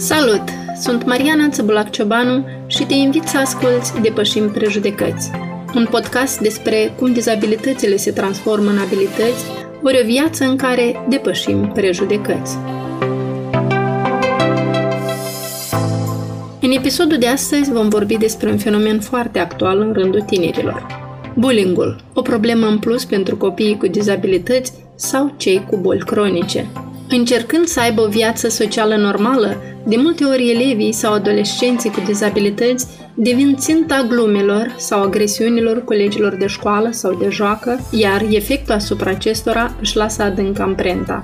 Salut! Sunt Mariana Țăbulac Ciobanu și te invit să asculți Depășim Prejudecăți, un podcast despre cum dizabilitățile se transformă în abilități, ori o viață în care depășim prejudecăți. În episodul de astăzi vom vorbi despre un fenomen foarte actual în rândul tinerilor. Bullyingul, o problemă în plus pentru copiii cu dizabilități sau cei cu boli cronice. Încercând să aibă o viață socială normală, de multe ori elevii sau adolescenții cu dizabilități devin ținta glumelor sau agresiunilor colegilor de școală sau de joacă, iar efectul asupra acestora își lasă adânc amprenta.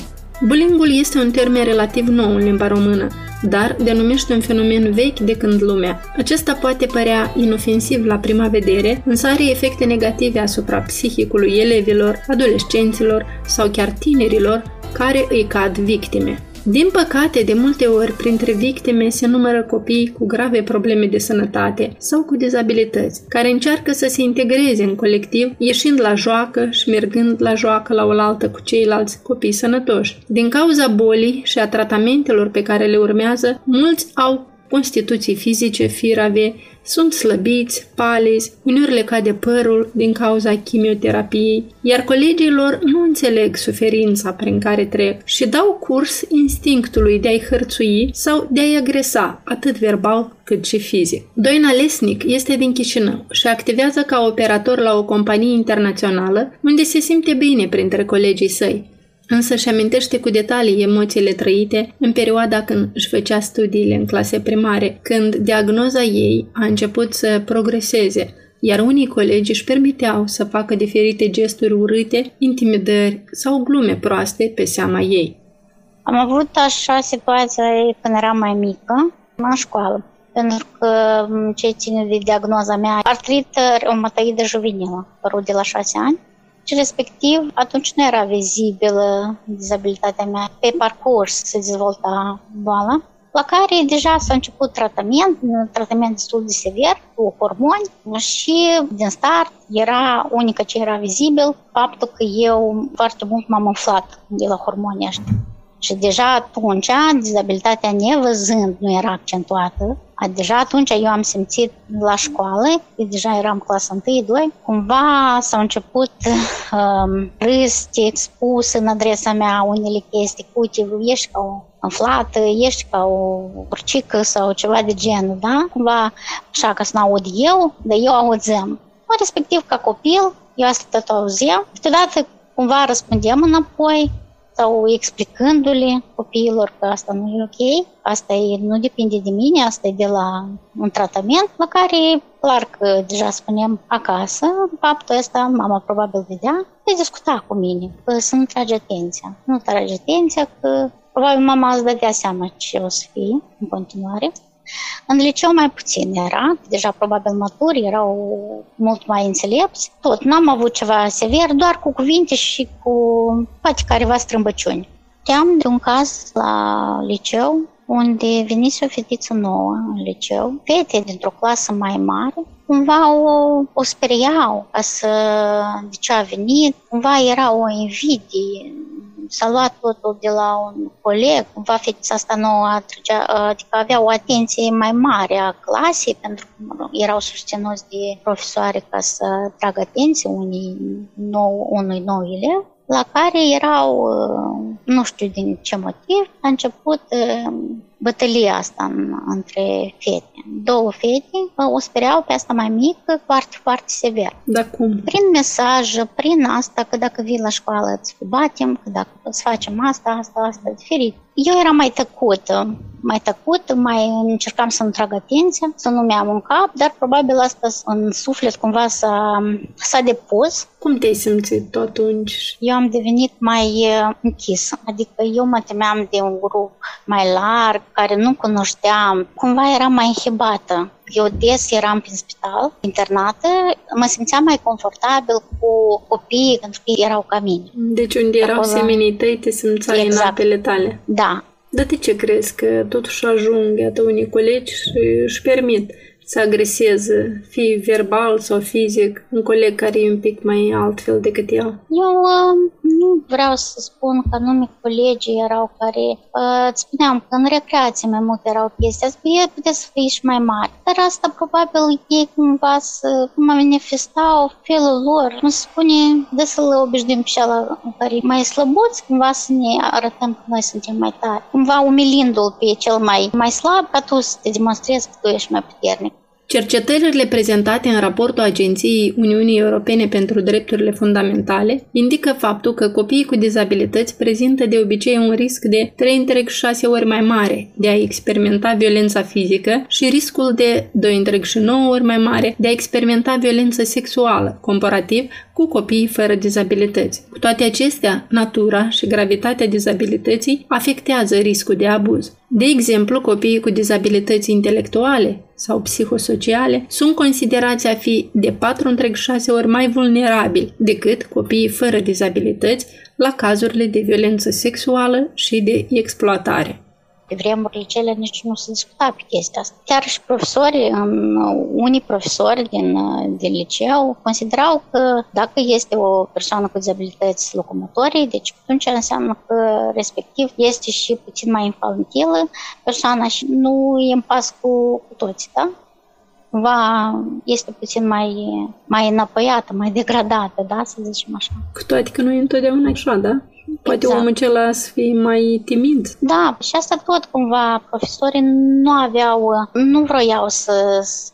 Bullyingul este un termen relativ nou în limba română, dar denumește un fenomen vechi de când lumea. Acesta poate părea inofensiv la prima vedere, însă are efecte negative asupra psihicului elevilor, adolescenților sau chiar tinerilor care îi cad victime. Din păcate, de multe ori, printre victime se numără copii cu grave probleme de sănătate sau cu dizabilități, care încearcă să se integreze în colectiv, ieșind la joacă și mergând la joacă la oaltă cu ceilalți copii sănătoși. Din cauza bolii și a tratamentelor pe care le urmează, mulți au constituții fizice firave, sunt slăbiți, palizi, uneori le cade părul din cauza chimioterapiei, iar colegii lor nu înțeleg suferința prin care trec și dau curs instinctului de a-i hărțui sau de a-i agresa, atât verbal cât și fizic. Doina Lesnic este din Chișinău și activează ca operator la o companie internațională unde se simte bine printre colegii săi. Însă și amintește cu detalii emoțiile trăite în perioada când își făcea studiile în clase primare, când diagnoza ei a început să progreseze, iar unii colegi își permiteau să facă diferite gesturi urâte, intimidări sau glume proaste pe seama ei. Am avut așa situație când eram mai mică, în școală, pentru că ce ține de diagnoza mea, artrită reumatoidă juvenilă, părut de la șase ani și respectiv atunci nu era vizibilă dizabilitatea mea. Pe parcurs se dezvolta boala, la care deja s-a început tratament, un tratament destul de sever, cu hormoni și din start era unica ce era vizibil faptul că eu foarte mult m-am umflat de la hormonii ăștia. Și deja atunci, dizabilitatea nevăzând nu era accentuată, Deja atunci eu am simțit la școală, deja eram clasa 1-2, cumva s-au început um, râste expuse în adresa mea unele chestii, uite, ești ca o înflată, ești ca o urcică sau ceva de genul, da? Cumva așa ca să n-aud eu, dar eu auzeam. Respectiv, ca copil, eu asta tot auzeam. Câteodată cumva răspundem înapoi, sau explicându-le copiilor că asta nu e ok, asta e, nu depinde de mine, asta e de la un tratament la care, clar că deja spunem acasă, faptul ăsta mama probabil vedea, de discuta cu mine, că să nu trage atenția. Nu trage atenția că probabil mama îți dădea seama ce o să fie în continuare. În liceu mai puțin era, deja probabil maturi, erau mult mai înțelepți. Tot, n-am avut ceva sever, doar cu cuvinte și cu poate careva strâmbăciuni. Știam de un caz la liceu unde venise o fetiță nouă în liceu, fete dintr-o clasă mai mare, cumva o, o speriau ca să, de ce a venit, cumva era o invidie, s-a luat totul de la un coleg, cumva fetița asta nouă atrăgea, adică avea o atenție mai mare a clasei, pentru că mă rog, erau susținuți de profesoare ca să tragă atenție unui nou, unui nou elev, la care erau, nu știu din ce motiv, a început bătălia asta în, între fete. Două fete o spereau pe asta mai mică foarte, foarte sever. Da cum? Prin mesaj, prin asta, că dacă vii la școală îți batem, că dacă îți facem asta, asta, asta, diferit. Eu eram mai tăcută, mai tăcut, mai încercam să-mi trag atenția, să nu mi-am un cap, dar probabil asta în suflet cumva s-a, s-a depus. Cum te-ai simțit atunci? Eu am devenit mai închisă, adică eu mă temeam de un grup mai larg, care nu cunoșteam, cumva eram mai inhibată. Eu des eram prin spital, internată, mă simțeam mai confortabil cu copiii pentru că erau ca mine. Deci unde erau Acolo... semenii tăi, te simțeai exact. în apele tale. Da. Dar de ce crezi că totuși ajung, iată, unii colegi și își permit să agreseze, fie verbal sau fizic, un coleg care e un pic mai altfel decât el? Eu uh, Nu vreau să spun că anume colegii erau care, uh, îți spuneam că în recreație mai mult erau chestii, ei puteți să fie și mai mari. Dar asta probabil ei cumva să manifestau felul lor, cum se spune, de să-l obișnuim pe cel care mai slăbuți, cumva să ne arătăm că noi suntem mai tari. Cumva umilindu-l pe cel mai, mai slab, ca tu să te demonstrezi că tu ești mai puternic. Cercetările prezentate în raportul Agenției Uniunii Europene pentru Drepturile Fundamentale indică faptul că copiii cu dizabilități prezintă de obicei un risc de 3,6 ori mai mare de a experimenta violența fizică și riscul de 2,9 ori mai mare de a experimenta violență sexuală, comparativ cu copiii fără dizabilități. Cu toate acestea, natura și gravitatea dizabilității afectează riscul de abuz. De exemplu, copiii cu dizabilități intelectuale sau psihosociale sunt considerați a fi de 4,6 ori mai vulnerabili decât copiii fără dizabilități la cazurile de violență sexuală și de exploatare pe vremurile cele nici nu se discuta pe chestia asta. Chiar și profesori, unii profesori din, din liceu considerau că dacă este o persoană cu dizabilități locomotorii, deci atunci înseamnă că respectiv este și puțin mai infantilă persoana și nu e în pas cu, cu toți, da? cumva este puțin mai, mai înapăiată, mai degradată, da, să zicem așa. Cu toate că nu e întotdeauna așa, da? Poate exact. omul acela să fie mai timid. Da, și asta tot cumva profesorii nu aveau, nu vroiau să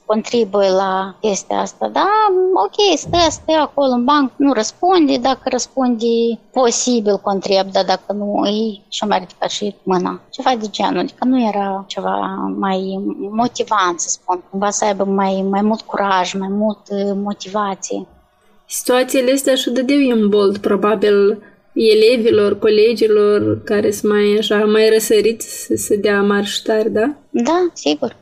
contribuie la chestia asta. Da, ok, stă, stă acolo în banc, nu răspunde, dacă răspunde posibil contrib, dar dacă nu, îi și-o mai ridicat și mâna. Ceva de genul, adică nu era ceva mai motivant, să spun, cumva să aibă mai, mai mult curaj, mai mult motivație. Situațiile astea și dădeau în bold, probabil, elevilor, colegilor care sunt mai așa, mai răsăriți să se dea mari tari, da? Da, sigur.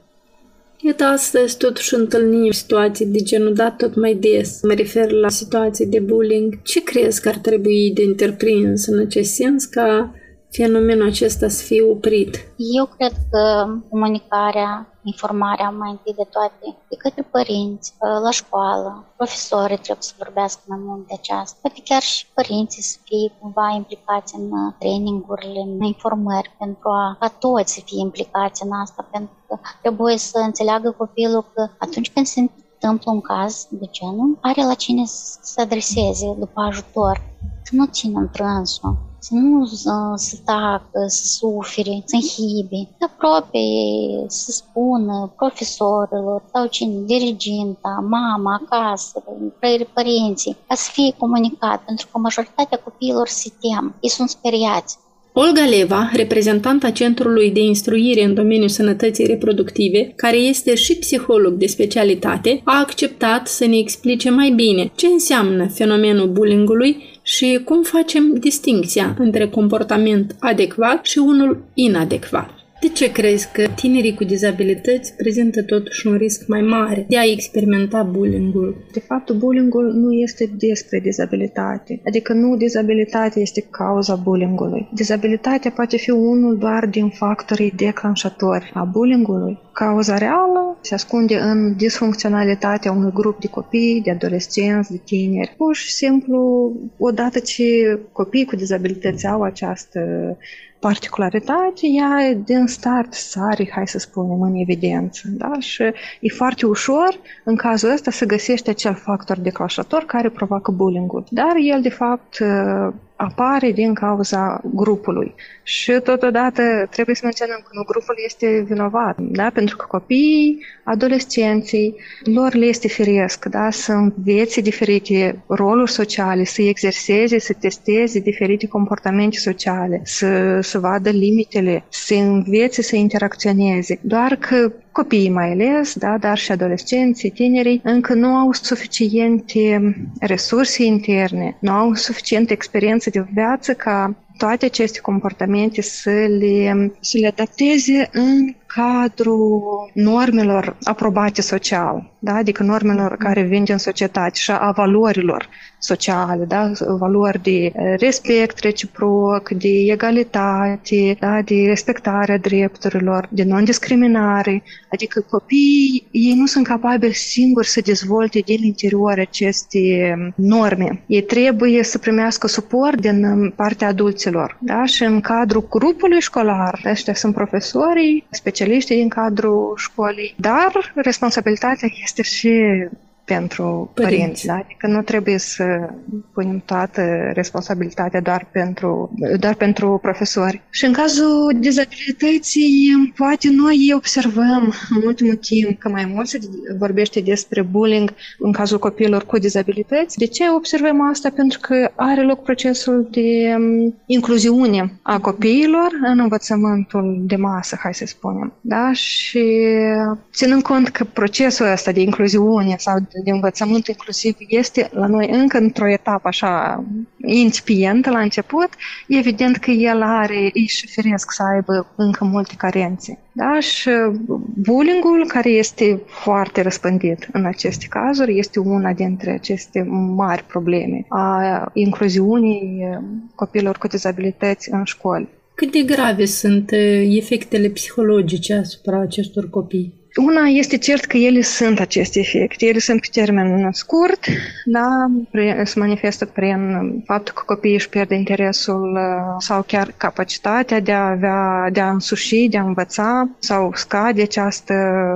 Iată, astăzi totuși întâlnim situații de genul dat tot mai des. Mă refer la situații de bullying. Ce crezi că ar trebui de întreprins în acest sens ca fenomenul acesta să fie oprit? Eu cred că comunicarea, informarea mai întâi de toate de către părinți, la școală, profesorii trebuie să vorbească mai mult de aceasta. Poate chiar și părinții să fie cumva implicați în uh, trainingurile, în informări, pentru a, ca toți să fie implicați în asta, pentru că trebuie să înțeleagă copilul că atunci când se întâmplă un caz de genul, are la cine să se adreseze după ajutor, să nu țină întrânsul să nu să tacă, să sufere, să înhibe, apropie, să spună profesorilor sau cine, diriginta, mama, acasă, părinții, ca să fie comunicat, pentru că majoritatea copiilor se tem, ei sunt speriați. Olga Leva, reprezentanta Centrului de Instruire în domeniul sănătății reproductive, care este și psiholog de specialitate, a acceptat să ne explice mai bine ce înseamnă fenomenul bullyingului și cum facem distinția între comportament adecvat și unul inadecvat. De ce crezi că tinerii cu dizabilități prezintă totuși un risc mai mare de a experimenta bullying-ul? De fapt, bullying-ul nu este despre dizabilitate. Adică nu dizabilitatea este cauza bullying-ului. Dizabilitatea poate fi unul doar din factorii declanșatori a bullying-ului. Cauza reală se ascunde în disfuncționalitatea unui grup de copii, de adolescenți, de tineri. Pur și simplu, odată ce copiii cu dizabilități au această particularitate, ea din start sare, hai să spunem, în evidență. Da? Și e foarte ușor, în cazul ăsta, să găsești acel factor declanșator care provoacă bullying-ul. Dar el, de fapt, apare din cauza grupului. Și totodată trebuie să menționăm că nu grupul este vinovat, da? pentru că copiii, adolescenții, lor le este firesc da? să învețe diferite roluri sociale, să exerseze, să testeze diferite comportamente sociale, să, să vadă limitele, să învețe să interacționeze. Doar că copiii mai ales, da, dar și adolescenții, tinerii, încă nu au suficiente resurse interne, nu au suficientă experiență de viață ca toate aceste comportamente să le, să le adapteze în cadrul normelor aprobate social, da? adică normelor care vin din societate și a valorilor sociale, da? valori de respect reciproc, de egalitate, da? de respectarea drepturilor, de non-discriminare, Adică copiii, ei nu sunt capabili singuri să dezvolte din interior aceste norme. Ei trebuie să primească suport din partea adulților. Da? Și în cadrul grupului școlar, ăștia sunt profesorii, specialiștii din cadrul școlii, dar responsabilitatea este și pentru părinți. părinți da? Adică nu trebuie să punem toată responsabilitatea doar pentru, doar pentru profesori. Și în cazul dizabilității, poate noi observăm în ultimul timp că mai mult se vorbește despre bullying în cazul copiilor cu dizabilități. De ce observăm asta? Pentru că are loc procesul de um, incluziune a copiilor în învățământul de masă, hai să spunem. Da? Și ținând cont că procesul ăsta de incluziune sau de învățământ inclusiv este la noi încă într-o etapă așa incipientă la început, evident că el are, își firesc să aibă încă multe carențe. Da? Și bullyingul, care este foarte răspândit în aceste cazuri, este una dintre aceste mari probleme a incluziunii copilor cu dizabilități în școli. Cât de grave sunt efectele psihologice asupra acestor copii? Una este cert că ele sunt aceste efecte. Ele sunt pe termen scurt, da, se manifestă prin faptul că copiii își pierd interesul uh, sau chiar capacitatea de a avea, de a însuși, de a învăța sau scade această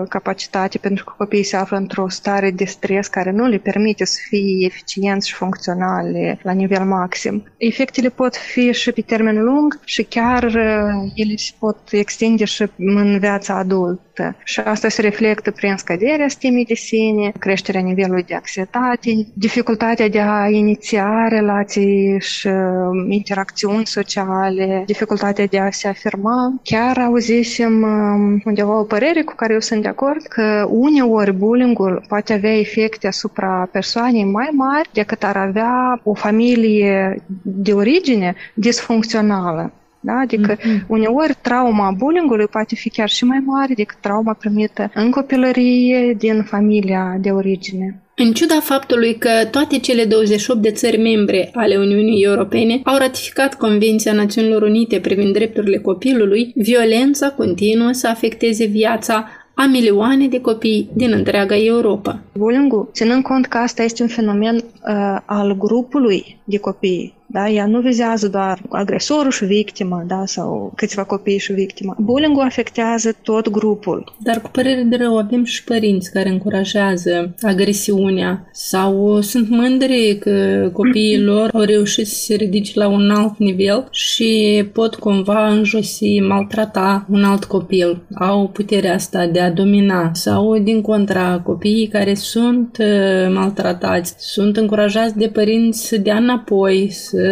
capacitate pentru că copiii se află într-o stare de stres care nu le permite să fie eficienți și funcționale la nivel maxim. Efectele pot fi și pe termen lung și chiar uh, ele se pot extinde și în viața adultă. Și asta Asta se reflectă prin scăderea stimii de sine, creșterea nivelului de anxietate, dificultatea de a iniția relații și um, interacțiuni sociale, dificultatea de a se afirma. Chiar auzisem um, undeva o părere cu care eu sunt de acord că uneori bullying-ul poate avea efecte asupra persoanei mai mari decât ar avea o familie de origine disfuncțională. Da? Adică mm-hmm. uneori trauma bullyingului poate fi chiar și mai mare decât trauma primită în copilărie din familia de origine. În ciuda faptului că toate cele 28 de țări membre ale Uniunii Europene au ratificat Convenția Națiunilor Unite privind drepturile copilului, violența continuă să afecteze viața a milioane de copii din întreaga Europa. Bullying, ținând cont că asta este un fenomen uh, al grupului de copii da? Ea nu vizează doar agresorul și victima, da? sau câțiva copii și victima. bullying afectează tot grupul. Dar cu părere de rău avem și părinți care încurajează agresiunea sau sunt mândri că copiii lor au reușit să se ridice la un alt nivel și pot cumva înjosi, maltrata un alt copil. Au puterea asta de a domina sau din contra copiii care sunt uh, maltratați, sunt încurajați de părinți să dea înapoi, să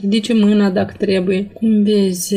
ridice mâna dacă trebuie. Cum vezi,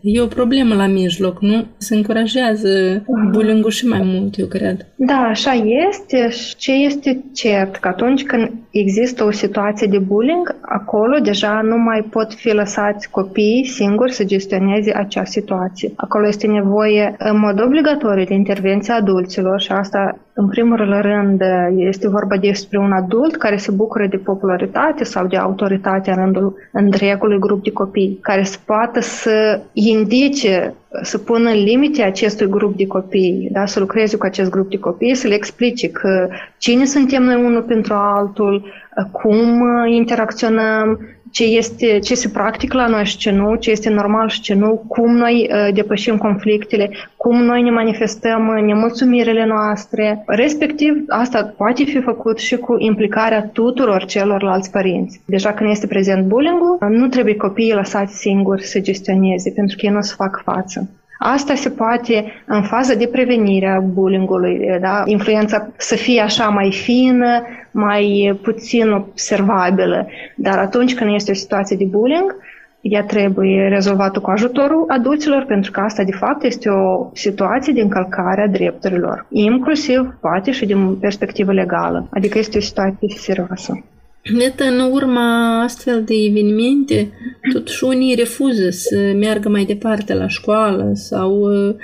e o problemă la mijloc, nu? Se încurajează bullying și mai mult, eu cred. Da, așa este și ce este cert, că atunci când există o situație de bullying, acolo deja nu mai pot fi lăsați copiii singuri să gestioneze acea situație. Acolo este nevoie în mod obligatoriu de intervenția adulților și asta în primul rând, este vorba despre un adult care se bucură de popularitate sau de autoritate în rândul întregului grup de copii, care să poată să indice, să pună limite acestui grup de copii, da? să lucreze cu acest grup de copii, să le explice că cine suntem noi unul pentru altul, cum interacționăm, ce, este, ce se practică la noi și ce nu, ce este normal și ce nu, cum noi uh, depășim conflictele, cum noi ne manifestăm nemulțumirile noastre. Respectiv, asta poate fi făcut și cu implicarea tuturor celorlalți părinți. Deja când este prezent bullying nu trebuie copiii lăsați singuri să gestioneze, pentru că ei nu o să fac față. Asta se poate în fază de prevenire a bullyingului, da? influența să fie așa mai fină, mai puțin observabilă. Dar atunci când este o situație de bullying, ea trebuie rezolvată cu ajutorul adulților, pentru că asta, de fapt, este o situație de încălcare a drepturilor, inclusiv, poate, și din perspectivă legală. Adică este o situație serioasă. Iată, în urma astfel de evenimente, totuși unii refuză să meargă mai departe la școală sau uh,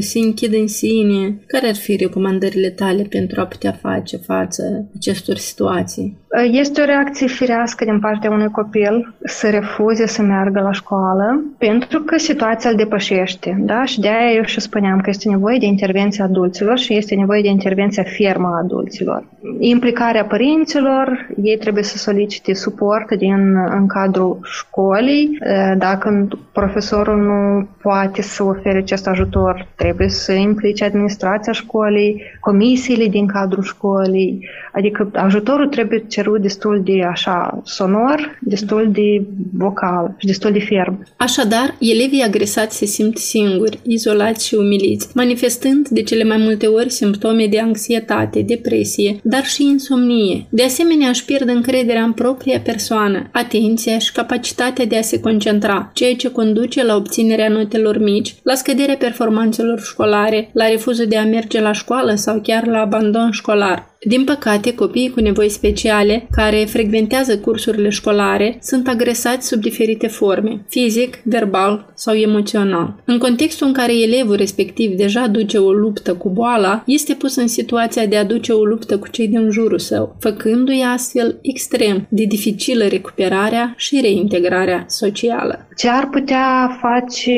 se închid în sine. Care ar fi recomandările tale pentru a putea face față acestor situații? Este o reacție firească din partea unui copil să refuze să meargă la școală pentru că situația îl depășește. Da? Și de-aia eu și spuneam că este nevoie de intervenția adulților și este nevoie de intervenția fermă a adulților. Implicarea părinților, ei trebuie să solicite suport din, în cadrul școlii. Dacă profesorul nu poate să ofere acest ajutor, trebuie să implice administrația școlii, comisiile din cadrul școlii, adică ajutorul trebuie cerut destul de așa sonor, destul de vocal și destul de ferm. Așadar, elevii agresați se simt singuri, izolați și umiliți, manifestând de cele mai multe ori simptome de anxietate, depresie, dar și insomnie. De asemenea, își pierd încrederea în propria persoană, atenția și capacitatea de a se concentra, ceea ce conduce la obținerea notelor mici, la scăderea performanțelor școlare, la refuzul de a merge la școală sau chiar la abandon școlar. Din păcate, copiii cu nevoi speciale, care frecventează cursurile școlare, sunt agresați sub diferite forme, fizic, verbal sau emoțional. În contextul în care elevul respectiv deja duce o luptă cu boala, este pus în situația de a duce o luptă cu cei din jurul său, făcându-i astfel extrem de dificilă recuperarea și reintegrarea socială. Ce ar putea face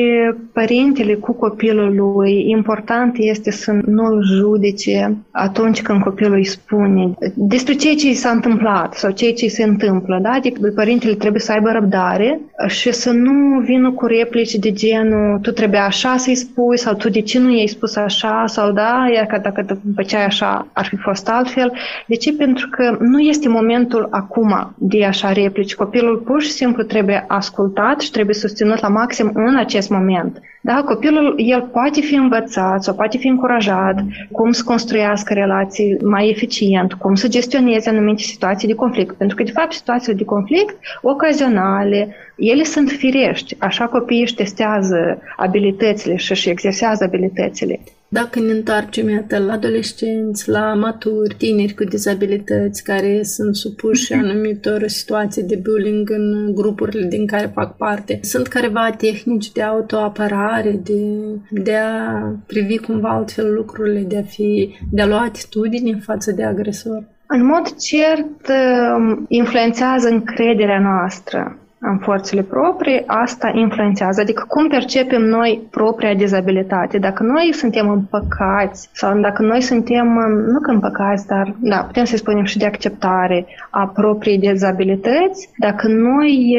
părintele cu copilul lui? Important este să nu-l judece atunci când copilul îi spune despre ceea ce s-a întâmplat sau ceea ce se întâmplă. Da? Adică părintele trebuie să aibă răbdare și să nu vină cu replici de genul tu trebuie așa să-i spui sau tu de ce nu i-ai spus așa sau da, iar că dacă făceai așa ar fi fost altfel. De ce? Pentru că nu este momentul acum de așa replici. Copilul pur și simplu trebuie ascultat și trebuie susținut la maxim în acest moment. Da, copilul, el poate fi învățat sau poate fi încurajat cum să construiască relații mai eficient, cum să gestioneze anumite situații de conflict. Pentru că, de fapt, situațiile de conflict ocazionale, ele sunt firești. Așa copiii își testează abilitățile și își exersează abilitățile. Dacă ne întoarcem, iată, la adolescenți, la maturi, tineri cu dizabilități care sunt supuși mhm. anumitor situații de bullying în grupurile din care fac parte, sunt careva tehnici de autoapărare, de, de a privi cumva altfel lucrurile, de a, fi, de a lua atitudine față de agresor? În mod cert, um, influențează încrederea noastră în forțele proprii, asta influențează. Adică cum percepem noi propria dizabilitate. Dacă noi suntem împăcați sau dacă noi suntem, nu că împăcați, dar da, putem să spunem și de acceptare a propriei dizabilități, dacă noi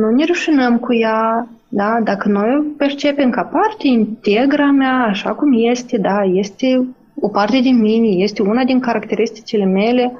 nu ne rușinăm cu ea, da? Dacă noi o percepem ca parte integră a mea, așa cum este, da, este o parte din mine, este una din caracteristicile mele,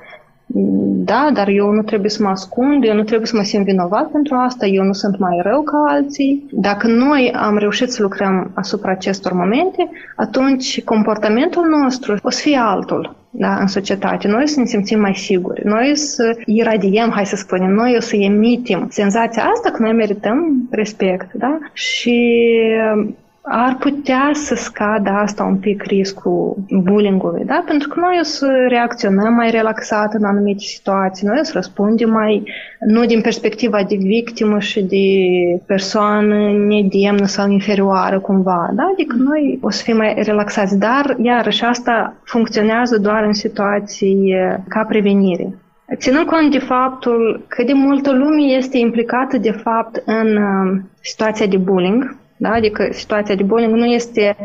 da, dar eu nu trebuie să mă ascund, eu nu trebuie să mă simt vinovat pentru asta, eu nu sunt mai rău ca alții. Dacă noi am reușit să lucrăm asupra acestor momente, atunci comportamentul nostru o să fie altul da, în societate. Noi să ne simțim mai siguri, noi să iradiem, hai să spunem, noi o să emitim senzația asta că noi merităm respect. Da? Și ar putea să scadă asta un pic riscul bullying-ului, da? Pentru că noi o să reacționăm mai relaxat în anumite situații, noi o să răspundem mai, nu din perspectiva de victimă și de persoană nedemnă sau inferioară cumva, da? Adică noi o să fim mai relaxați, dar iarăși asta funcționează doar în situații ca prevenire. Ținând cont de faptul că de multă lume este implicată de fapt în situația de bullying, da? Adică situația de bullying nu este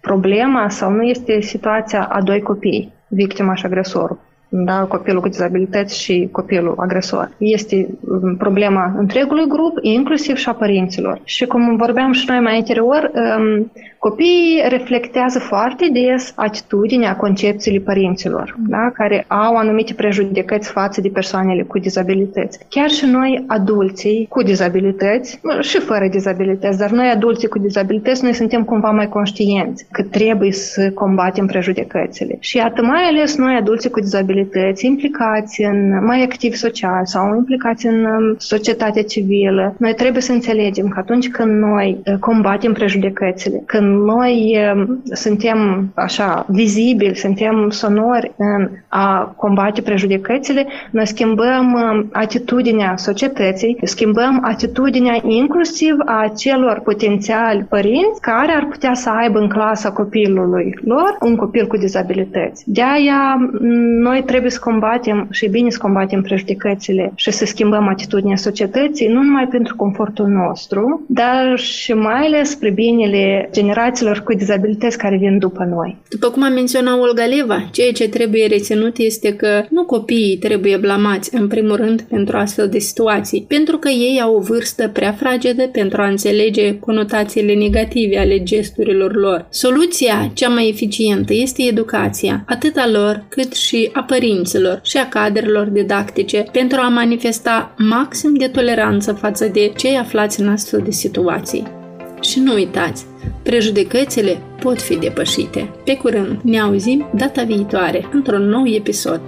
problema sau nu este situația a doi copii, victima și agresorul da, copilul cu dizabilități și copilul agresor. Este um, problema întregului grup, inclusiv și a părinților. Și cum vorbeam și noi mai anterior, um, copiii reflectează foarte des atitudinea, concepțiile părinților, da, care au anumite prejudecăți față de persoanele cu dizabilități. Chiar și noi, adulții cu dizabilități, și fără dizabilități, dar noi, adulții cu dizabilități, noi suntem cumva mai conștienți că trebuie să combatem prejudecățile. Și iată, mai ales noi, adulții cu dizabilități, comunități, implicați în mai activ social sau implicați în um, societatea civilă, noi trebuie să înțelegem că atunci când noi uh, combatem prejudecățile, când noi suntem așa vizibili, suntem sonori în a combate prejudecățile, noi schimbăm atitudinea societății, schimbăm atitudinea inclusiv a celor potențiali părinți care ar putea să aibă în clasa copilului lor un copil cu dizabilități. De aia noi trebuie să combatem și bine să combatem prejudecățile și să schimbăm atitudinea societății, nu numai pentru confortul nostru, dar și mai ales spre binele generațiilor cu dizabilități care vin după noi. După cum a menționat Olga Leva, ceea ce trebuie reținut este că nu copiii trebuie blamați în primul rând pentru astfel de situații, pentru că ei au o vârstă prea fragedă pentru a înțelege conotațiile negative ale gesturilor lor. Soluția cea mai eficientă este educația, atât a lor cât și a părinților și a cadrelor didactice, pentru a manifesta maxim de toleranță față de cei aflați în astfel de situații. Și nu uitați, prejudecățile pot fi depășite. Pe curând, ne auzim data viitoare într-un nou episod.